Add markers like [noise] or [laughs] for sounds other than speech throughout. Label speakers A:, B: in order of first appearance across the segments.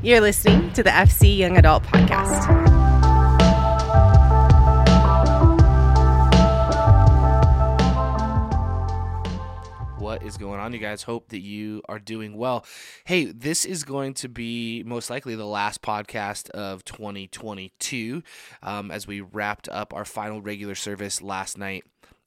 A: You're listening to the FC Young Adult Podcast.
B: What is going on, you guys? Hope that you are doing well. Hey, this is going to be most likely the last podcast of 2022 um, as we wrapped up our final regular service last night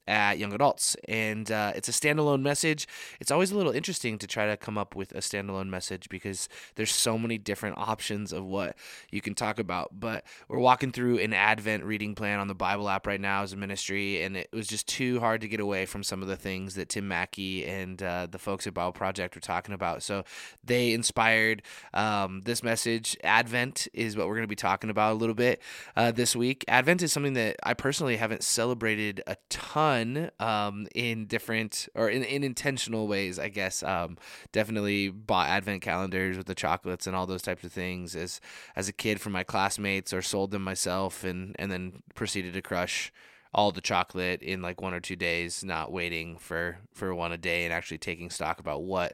B: at Young Adults. And uh, it's a standalone message. It's always a little interesting to try to come up with a standalone message because there's so many different options of what you can talk about. But we're walking through an Advent reading plan on the Bible app right now as a ministry, and it was just too hard to get away from some of the things that Tim Mackie and uh, the folks at Bible Project were talking about. So they inspired um, this message. Advent is what we're going to be talking about a little bit uh, this week. Advent is something that I personally haven't celebrated a ton um, in different or in, in intentional ways, I guess. Um, definitely bought advent calendars with the chocolates and all those types of things as as a kid from my classmates or sold them myself and and then proceeded to crush all the chocolate in like one or two days, not waiting for for one a day and actually taking stock about what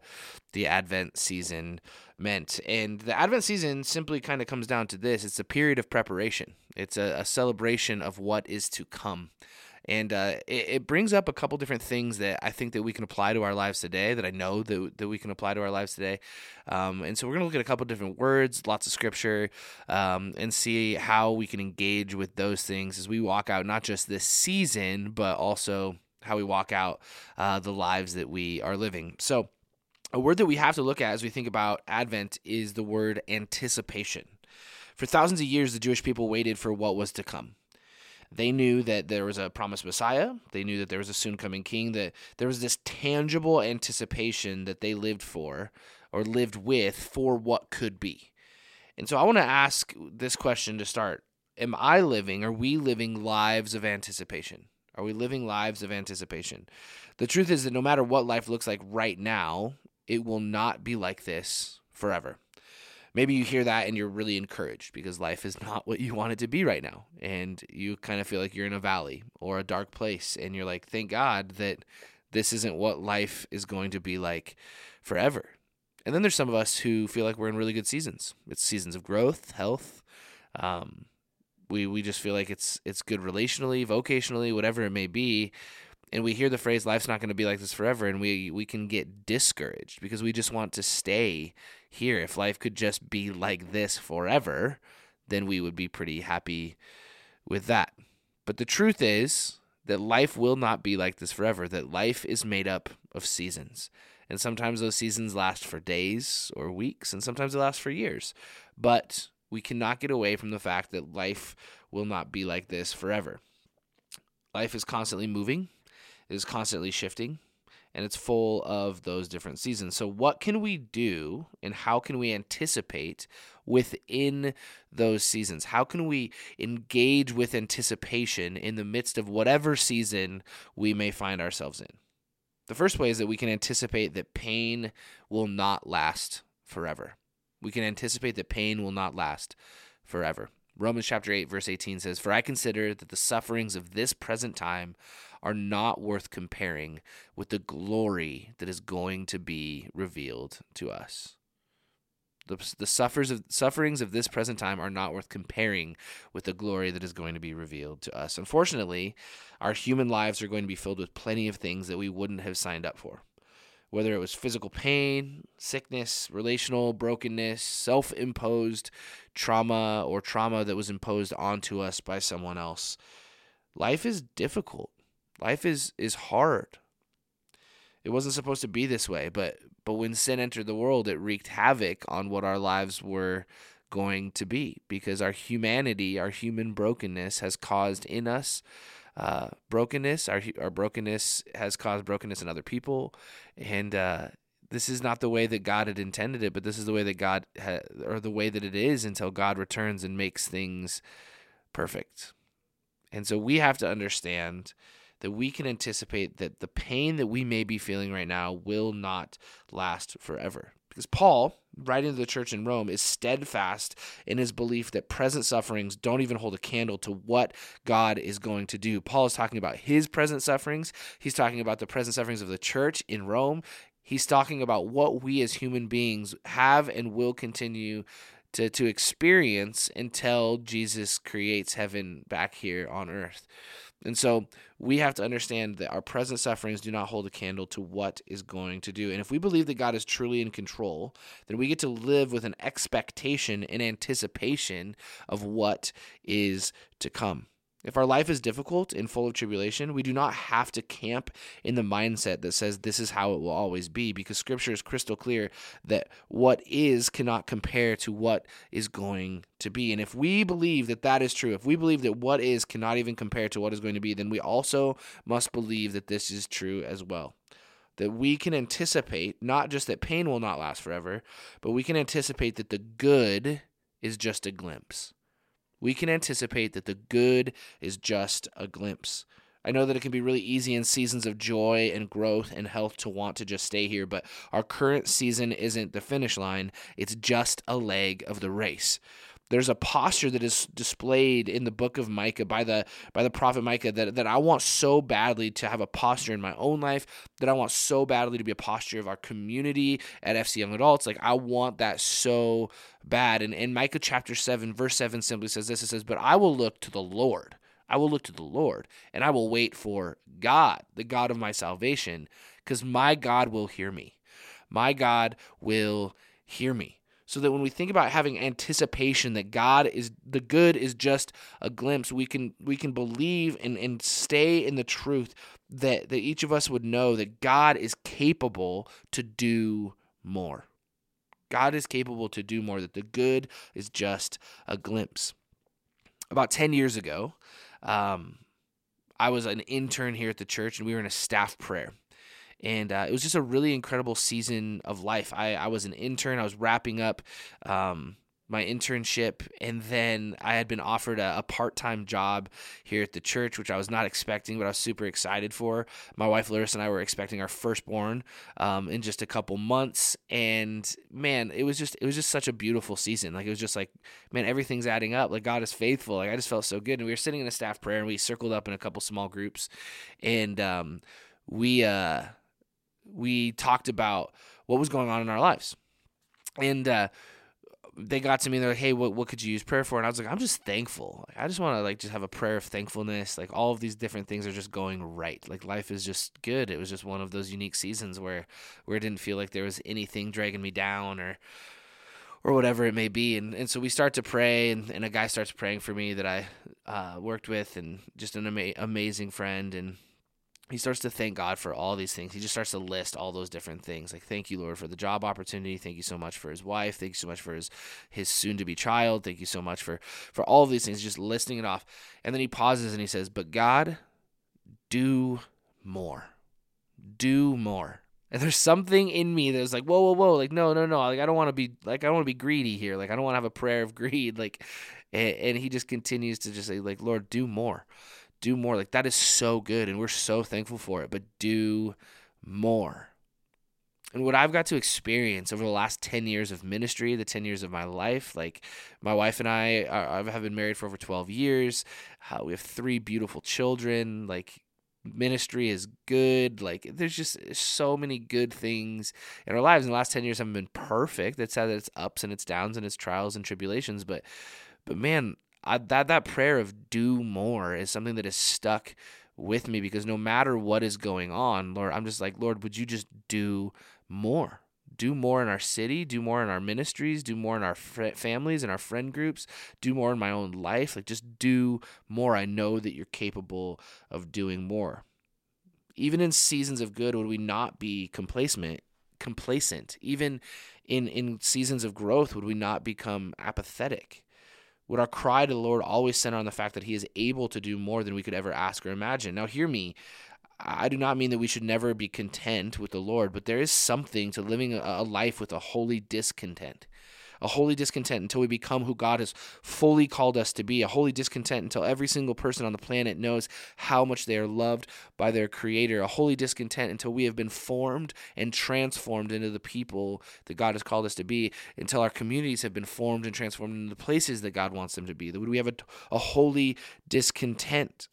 B: the Advent season meant. And the Advent season simply kind of comes down to this: it's a period of preparation. It's a, a celebration of what is to come and uh, it, it, brings up a couple different things that I think that we can apply to our lives today. That I know that that we can apply to our lives today. Um, and so we're gonna look at a couple different words, lots of scripture, um, and see how we can engage with those things as we walk out not just this season, but also how we walk out uh, the lives that we are living. So. A word that we have to look at as we think about Advent is the word anticipation. For thousands of years, the Jewish people waited for what was to come. They knew that there was a promised Messiah. They knew that there was a soon coming king, that there was this tangible anticipation that they lived for or lived with for what could be. And so I want to ask this question to start Am I living, are we living lives of anticipation? Are we living lives of anticipation? The truth is that no matter what life looks like right now, it will not be like this forever maybe you hear that and you're really encouraged because life is [laughs] not what you want it to be right now. And you kind of feel like you're in a valley or a dark place. And you're like, thank God that this isn't what life is going to be like forever. And then there's some of us who feel like we're in really good seasons. It's seasons of growth, health. Um, we we just feel like it's it's good relationally, vocationally, whatever it may be and we hear the phrase life's not going to be like this forever and we we can get discouraged because we just want to stay here. If life could just be like this forever then we would be pretty happy with that. But the truth is that life will not be like this forever that life is made up of seasons. And sometimes those seasons last for days or weeks and sometimes they last for years. But we cannot get away from the fact that life will not be like this forever. Life is constantly moving is constantly shifting and it's full of those different seasons. So, what can we do and how can we anticipate within those seasons? How can we engage with anticipation in the midst of whatever season we may find ourselves in? The first way is that we can anticipate that pain will not last forever. We can anticipate that pain will not last forever. Romans chapter 8 verse 18 says, "For I consider that the sufferings of this present time are not worth comparing with the glory that is going to be revealed to us." The, the suffers of, sufferings of this present time are not worth comparing with the glory that is going to be revealed to us. Unfortunately, our human lives are going to be filled with plenty of things that we wouldn't have signed up for whether it was physical pain, sickness, relational brokenness, self imposed trauma, or trauma that was imposed onto us by someone else. Life is difficult. Life is, is hard. It wasn't supposed to be this way, but but when sin entered the world, it wreaked havoc on what our lives were going to be because our humanity, our human brokenness has caused in us uh, brokenness. Our our brokenness has caused brokenness in other people, and uh, this is not the way that God had intended it. But this is the way that God ha- or the way that it is until God returns and makes things perfect. And so we have to understand that we can anticipate that the pain that we may be feeling right now will not last forever. Because Paul, writing to the church in Rome, is steadfast in his belief that present sufferings don't even hold a candle to what God is going to do. Paul is talking about his present sufferings, he's talking about the present sufferings of the church in Rome. He's talking about what we as human beings have and will continue to, to experience until Jesus creates heaven back here on earth. And so we have to understand that our present sufferings do not hold a candle to what is going to do. And if we believe that God is truly in control, then we get to live with an expectation and anticipation of what is to come. If our life is difficult and full of tribulation, we do not have to camp in the mindset that says this is how it will always be because scripture is crystal clear that what is cannot compare to what is going to be. And if we believe that that is true, if we believe that what is cannot even compare to what is going to be, then we also must believe that this is true as well that we can anticipate not just that pain will not last forever, but we can anticipate that the good is just a glimpse we can anticipate that the good is just a glimpse. I know that it can be really easy in seasons of joy and growth and health to want to just stay here, but our current season isn't the finish line, it's just a leg of the race there's a posture that is displayed in the book of Micah by the by the prophet Micah that, that I want so badly to have a posture in my own life, that I want so badly to be a posture of our community at FC Young Adults. Like I want that so bad. And in Micah chapter 7, verse 7 simply says this it says, But I will look to the Lord. I will look to the Lord, and I will wait for God, the God of my salvation, because my God will hear me. My God will hear me so that when we think about having anticipation that God is the good is just a glimpse, we can we can believe and, and stay in the truth that, that each of us would know that God is capable to do more. God is capable to do more, that the good is just a glimpse. About 10 years ago, um, I was an intern here at the church and we were in a staff prayer and uh, it was just a really incredible season of life. I, I was an intern. I was wrapping up um, my internship, and then I had been offered a, a part time job here at the church, which I was not expecting, but I was super excited for. My wife Larissa and I were expecting our firstborn um, in just a couple months, and man, it was just it was just such a beautiful season. Like it was just like man, everything's adding up. Like God is faithful. Like I just felt so good. And we were sitting in a staff prayer, and we circled up in a couple small groups, and um, we. Uh, we talked about what was going on in our lives. And uh, they got to me and they're like, "Hey, what what could you use prayer for?" And I was like, "I'm just thankful. I just want to like just have a prayer of thankfulness. Like all of these different things are just going right. Like life is just good. It was just one of those unique seasons where where it didn't feel like there was anything dragging me down or or whatever it may be. And and so we start to pray, and, and a guy starts praying for me that I uh, worked with, and just an ama- amazing friend, and he starts to thank God for all these things. He just starts to list all those different things. Like, thank you, Lord, for the job opportunity. Thank you so much for his wife. Thank you so much for his his soon to be child. Thank you so much for for all of these things. Just listing it off. And then he pauses and he says, But God, do more. Do more. And there's something in me that's like, whoa, whoa, whoa, like, no, no, no, like, I don't want to be, like, I don't want to be greedy here, like, I don't want to have a prayer of greed, like, and, and he just continues to just say, like, Lord, do more, do more. Like that is so good and we're so thankful for it, but do more. And what I've got to experience over the last 10 years of ministry, the 10 years of my life, like my wife and I are, have been married for over 12 years. Uh, we have three beautiful children. Like ministry is good. Like there's just so many good things in our lives. In the last 10 years haven't been perfect. It's had its ups and its downs and its trials and tribulations. But, but man, I, that that prayer of do more is something that is stuck with me because no matter what is going on, Lord, I'm just like, Lord, would you just do more? Do more in our city, do more in our ministries, do more in our fr- families and our friend groups, do more in my own life. Like, just do more. I know that you're capable of doing more. Even in seasons of good, would we not be complacent? Complacent. Even in in seasons of growth, would we not become apathetic? Would our cry to the Lord always center on the fact that He is able to do more than we could ever ask or imagine? Now, hear me. I do not mean that we should never be content with the Lord, but there is something to living a life with a holy discontent a holy discontent until we become who God has fully called us to be, a holy discontent until every single person on the planet knows how much they are loved by their Creator, a holy discontent until we have been formed and transformed into the people that God has called us to be, until our communities have been formed and transformed into the places that God wants them to be. That we have a, a holy discontent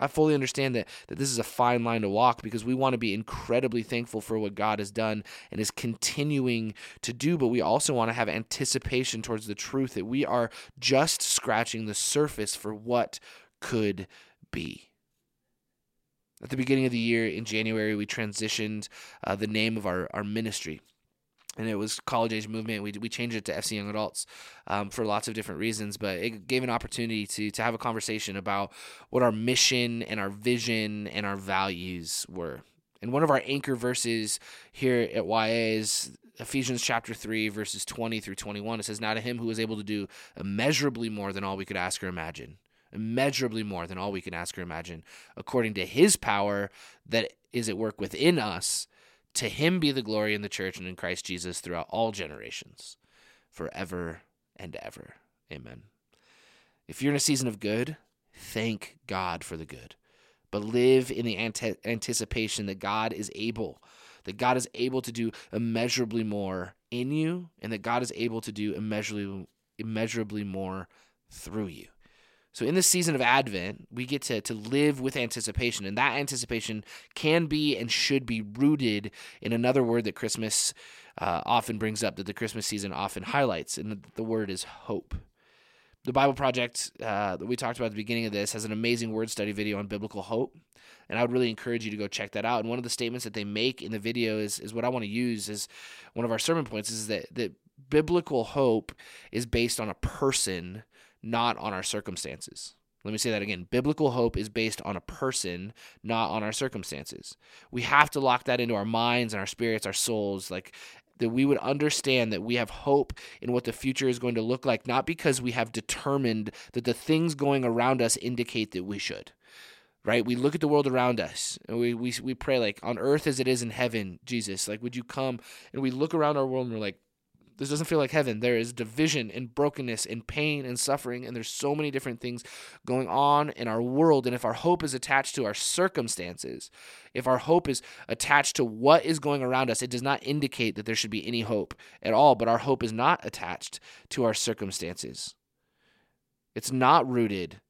B: I fully understand that, that this is a fine line to walk because we want to be incredibly thankful for what God has done and is continuing to do, but we also want to have anticipation towards the truth that we are just scratching the surface for what could be. At the beginning of the year in January, we transitioned uh, the name of our, our ministry and it was college age movement. We, we changed it to FC Young Adults um, for lots of different reasons, but it gave an opportunity to to have a conversation about what our mission and our vision and our values were. And one of our anchor verses here at YA is Ephesians chapter 3, verses 20 through 21. It says, Now to him who is able to do immeasurably more than all we could ask or imagine, immeasurably more than all we can ask or imagine, according to his power that is at work within us to him be the glory in the church and in Christ Jesus throughout all generations, forever and ever. Amen. If you're in a season of good, thank God for the good, but live in the ante- anticipation that God is able, that God is able to do immeasurably more in you, and that God is able to do immeasurably, immeasurably more through you. So in this season of Advent, we get to, to live with anticipation, and that anticipation can be and should be rooted in another word that Christmas uh, often brings up, that the Christmas season often highlights, and the, word is hope. The Bible Project uh, that we talked about at the beginning of this has an amazing word study video on biblical hope, and I would really encourage you to go check that out. And one of the statements that they make in the video is, is what I want to use as one of our sermon points is that, that biblical hope is based on a person – not on our circumstances. Let me say that again. Biblical hope is based on a person, not on our circumstances. We have to lock that into our minds and our spirits, our souls, like that we would understand that we have hope in what the future is going to look like, not because we have determined that the things going around us indicate that we should. Right? We look at the world around us and we, we, we pray, like, on earth as it is in heaven, Jesus, like, would you come? And we look around our world and we're like, this doesn't feel like heaven. There is division and brokenness and pain and suffering, and there's so many different things going on in our world. And if our hope is attached to our circumstances, if our hope is attached to what is going around us, it does not indicate that there should be any hope at all. But our hope is not attached to our circumstances. It's not rooted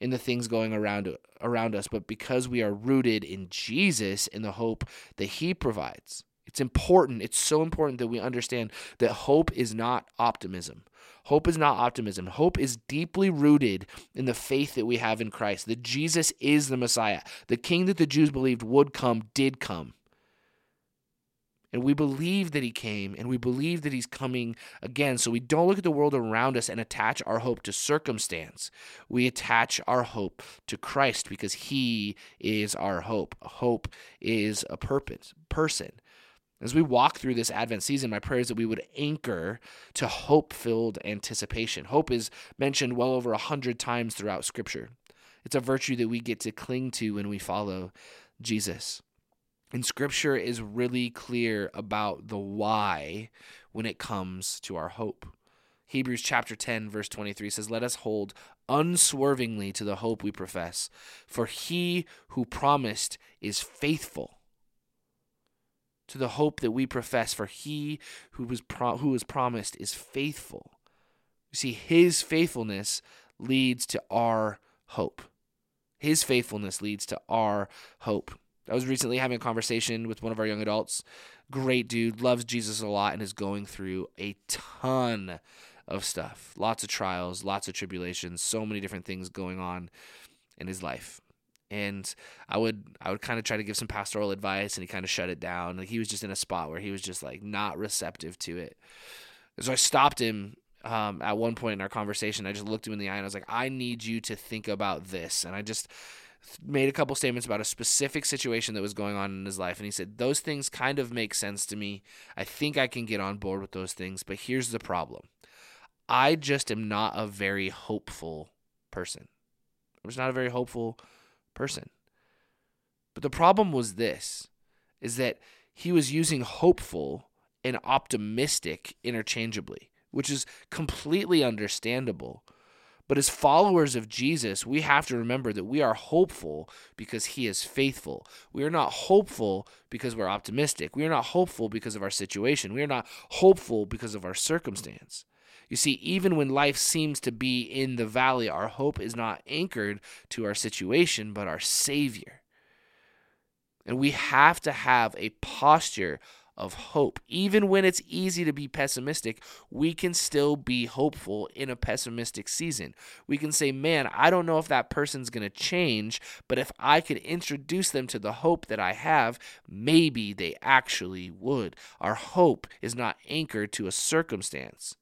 B: in the things going around around us, but because we are rooted in Jesus in the hope that He provides. It's important. It's so important that we understand that hope is not optimism. Hope is not optimism. Hope is deeply rooted in the faith that we have in Christ, that Jesus is the Messiah. The king that the Jews believed would come did come. And we believe that he came and we believe that he's coming again. So we don't look at the world around us and attach our hope to circumstance. We attach our hope to Christ because he is our hope. Hope is a purpose, person. As we walk through this Advent season, my prayer is that we would anchor to hope filled anticipation. Hope is mentioned well over a hundred times throughout Scripture. It's a virtue that we get to cling to when we follow Jesus. And Scripture is really clear about the why when it comes to our hope. Hebrews chapter 10, verse 23 says, Let us hold unswervingly to the hope we profess, for he who promised is faithful to the hope that we profess, for he who was pro- who was promised is faithful. You see, his faithfulness leads to our hope. His faithfulness leads to our hope. I was recently having a conversation with one of our young adults. Great dude, loves Jesus a lot, and is going through a ton of stuff. Lots of trials, lots of tribulations, so many different things going on in his life and I would I would kind of try to give some pastoral advice, and he kind of shut it down. Like he was just in a spot where he was just like not receptive to it. So I stopped him um, at one point in our conversation. I just looked him in the eye and I was like, I need you to think about this, and I just made a couple statements about a specific situation that was going on in his life and he said those things kind of make sense to me i think i can get on board with those things but here's the problem i just am not a very hopeful person i'm just not a very hopeful person. But the problem was this is that he was using hopeful and optimistic interchangeably, which is completely understandable. But as followers of Jesus, we have to remember that we are hopeful because he is faithful. We are not hopeful because we're optimistic. We are not hopeful because of our situation. We are not hopeful because of our circumstance. You see, even when life seems to be in the valley, our hope is not anchored to our situation, but our Savior. And we have to have a posture of hope. Even when it's easy to be pessimistic, we can still be hopeful in a pessimistic season. We can say, man, I don't know if that person's going to change, but if I could introduce them to the hope that I have, maybe they actually would. Our hope is not anchored to a circumstance.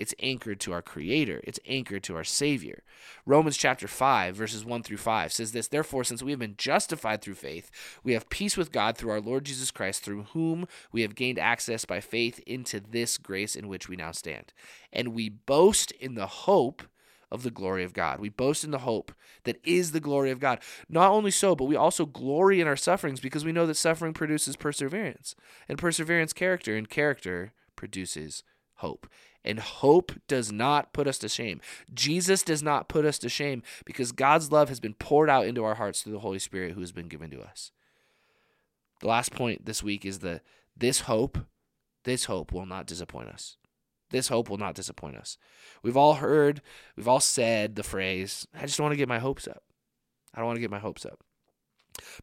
B: It's anchored to our Creator. It's anchored to our Savior. Romans chapter 5, verses 1 through 5 says this Therefore, since we have been justified through faith, we have peace with God through our Lord Jesus Christ, through whom we have gained access by faith into this grace in which we now stand. And we boast in the hope of the glory of God. We boast in the hope that is the glory of God. Not only so, but we also glory in our sufferings because we know that suffering produces perseverance, and perseverance, character, and character produces hope. And hope does not put us to shame. Jesus does not put us to shame because God's love has been poured out into our hearts through the Holy Spirit who has been given to us. The last point this week is that this hope, this hope will not disappoint us. This hope will not disappoint us. We've all heard, we've all said the phrase, I just don't want to get my hopes up. I don't want to get my hopes up.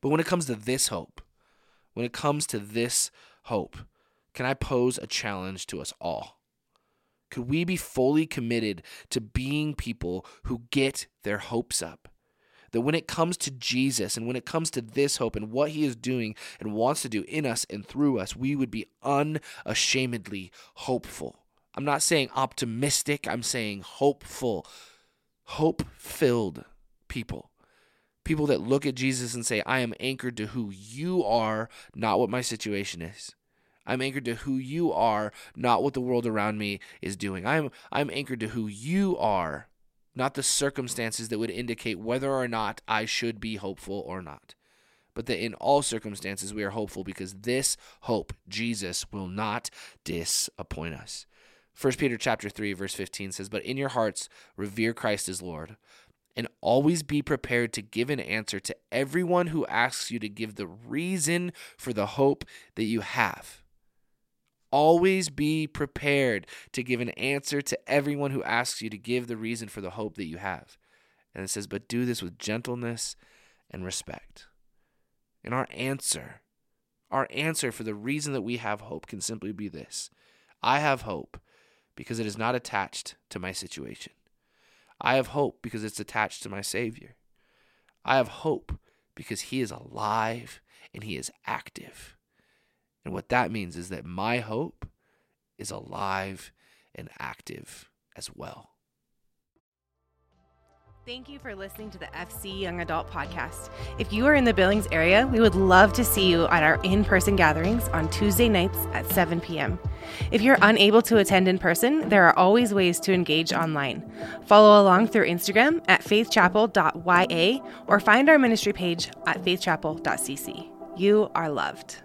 B: But when it comes to this hope, when it comes to this hope, can I pose a challenge to us all? Could we be fully committed to being people who get their hopes up? That when it comes to Jesus and when it comes to this hope and what he is doing and wants to do in us and through us, we would be unashamedly hopeful. I'm not saying optimistic, I'm saying hopeful, hope filled people. People that look at Jesus and say, I am anchored to who you are, not what my situation is. I'm anchored to who you are, not what the world around me is doing. I'm I'm anchored to who you are, not the circumstances that would indicate whether or not I should be hopeful or not. But that in all circumstances we are hopeful because this hope, Jesus, will not disappoint us. 1 Peter chapter 3 verse 15 says, "But in your hearts revere Christ as Lord." and always be prepared to give an answer to everyone who asks you to give the reason for the hope that you have. Always be prepared to give an answer to everyone who asks you to give the reason for the hope that you have. And it says, but do this with gentleness and respect. And our answer, our answer for the reason that we have hope can simply be this I have hope because it is not attached to my situation. I have hope because it's attached to my Savior. I have hope because He is alive and He is active. And what that means is that my hope is alive and active as well.
A: Thank you for listening to the FC Young Adult Podcast. If you are in the Billings area, we would love to see you at our in person gatherings on Tuesday nights at 7 p.m. If you're unable to attend in person, there are always ways to engage online. Follow along through Instagram at faithchapel.ya or find our ministry page at faithchapel.cc. You are loved.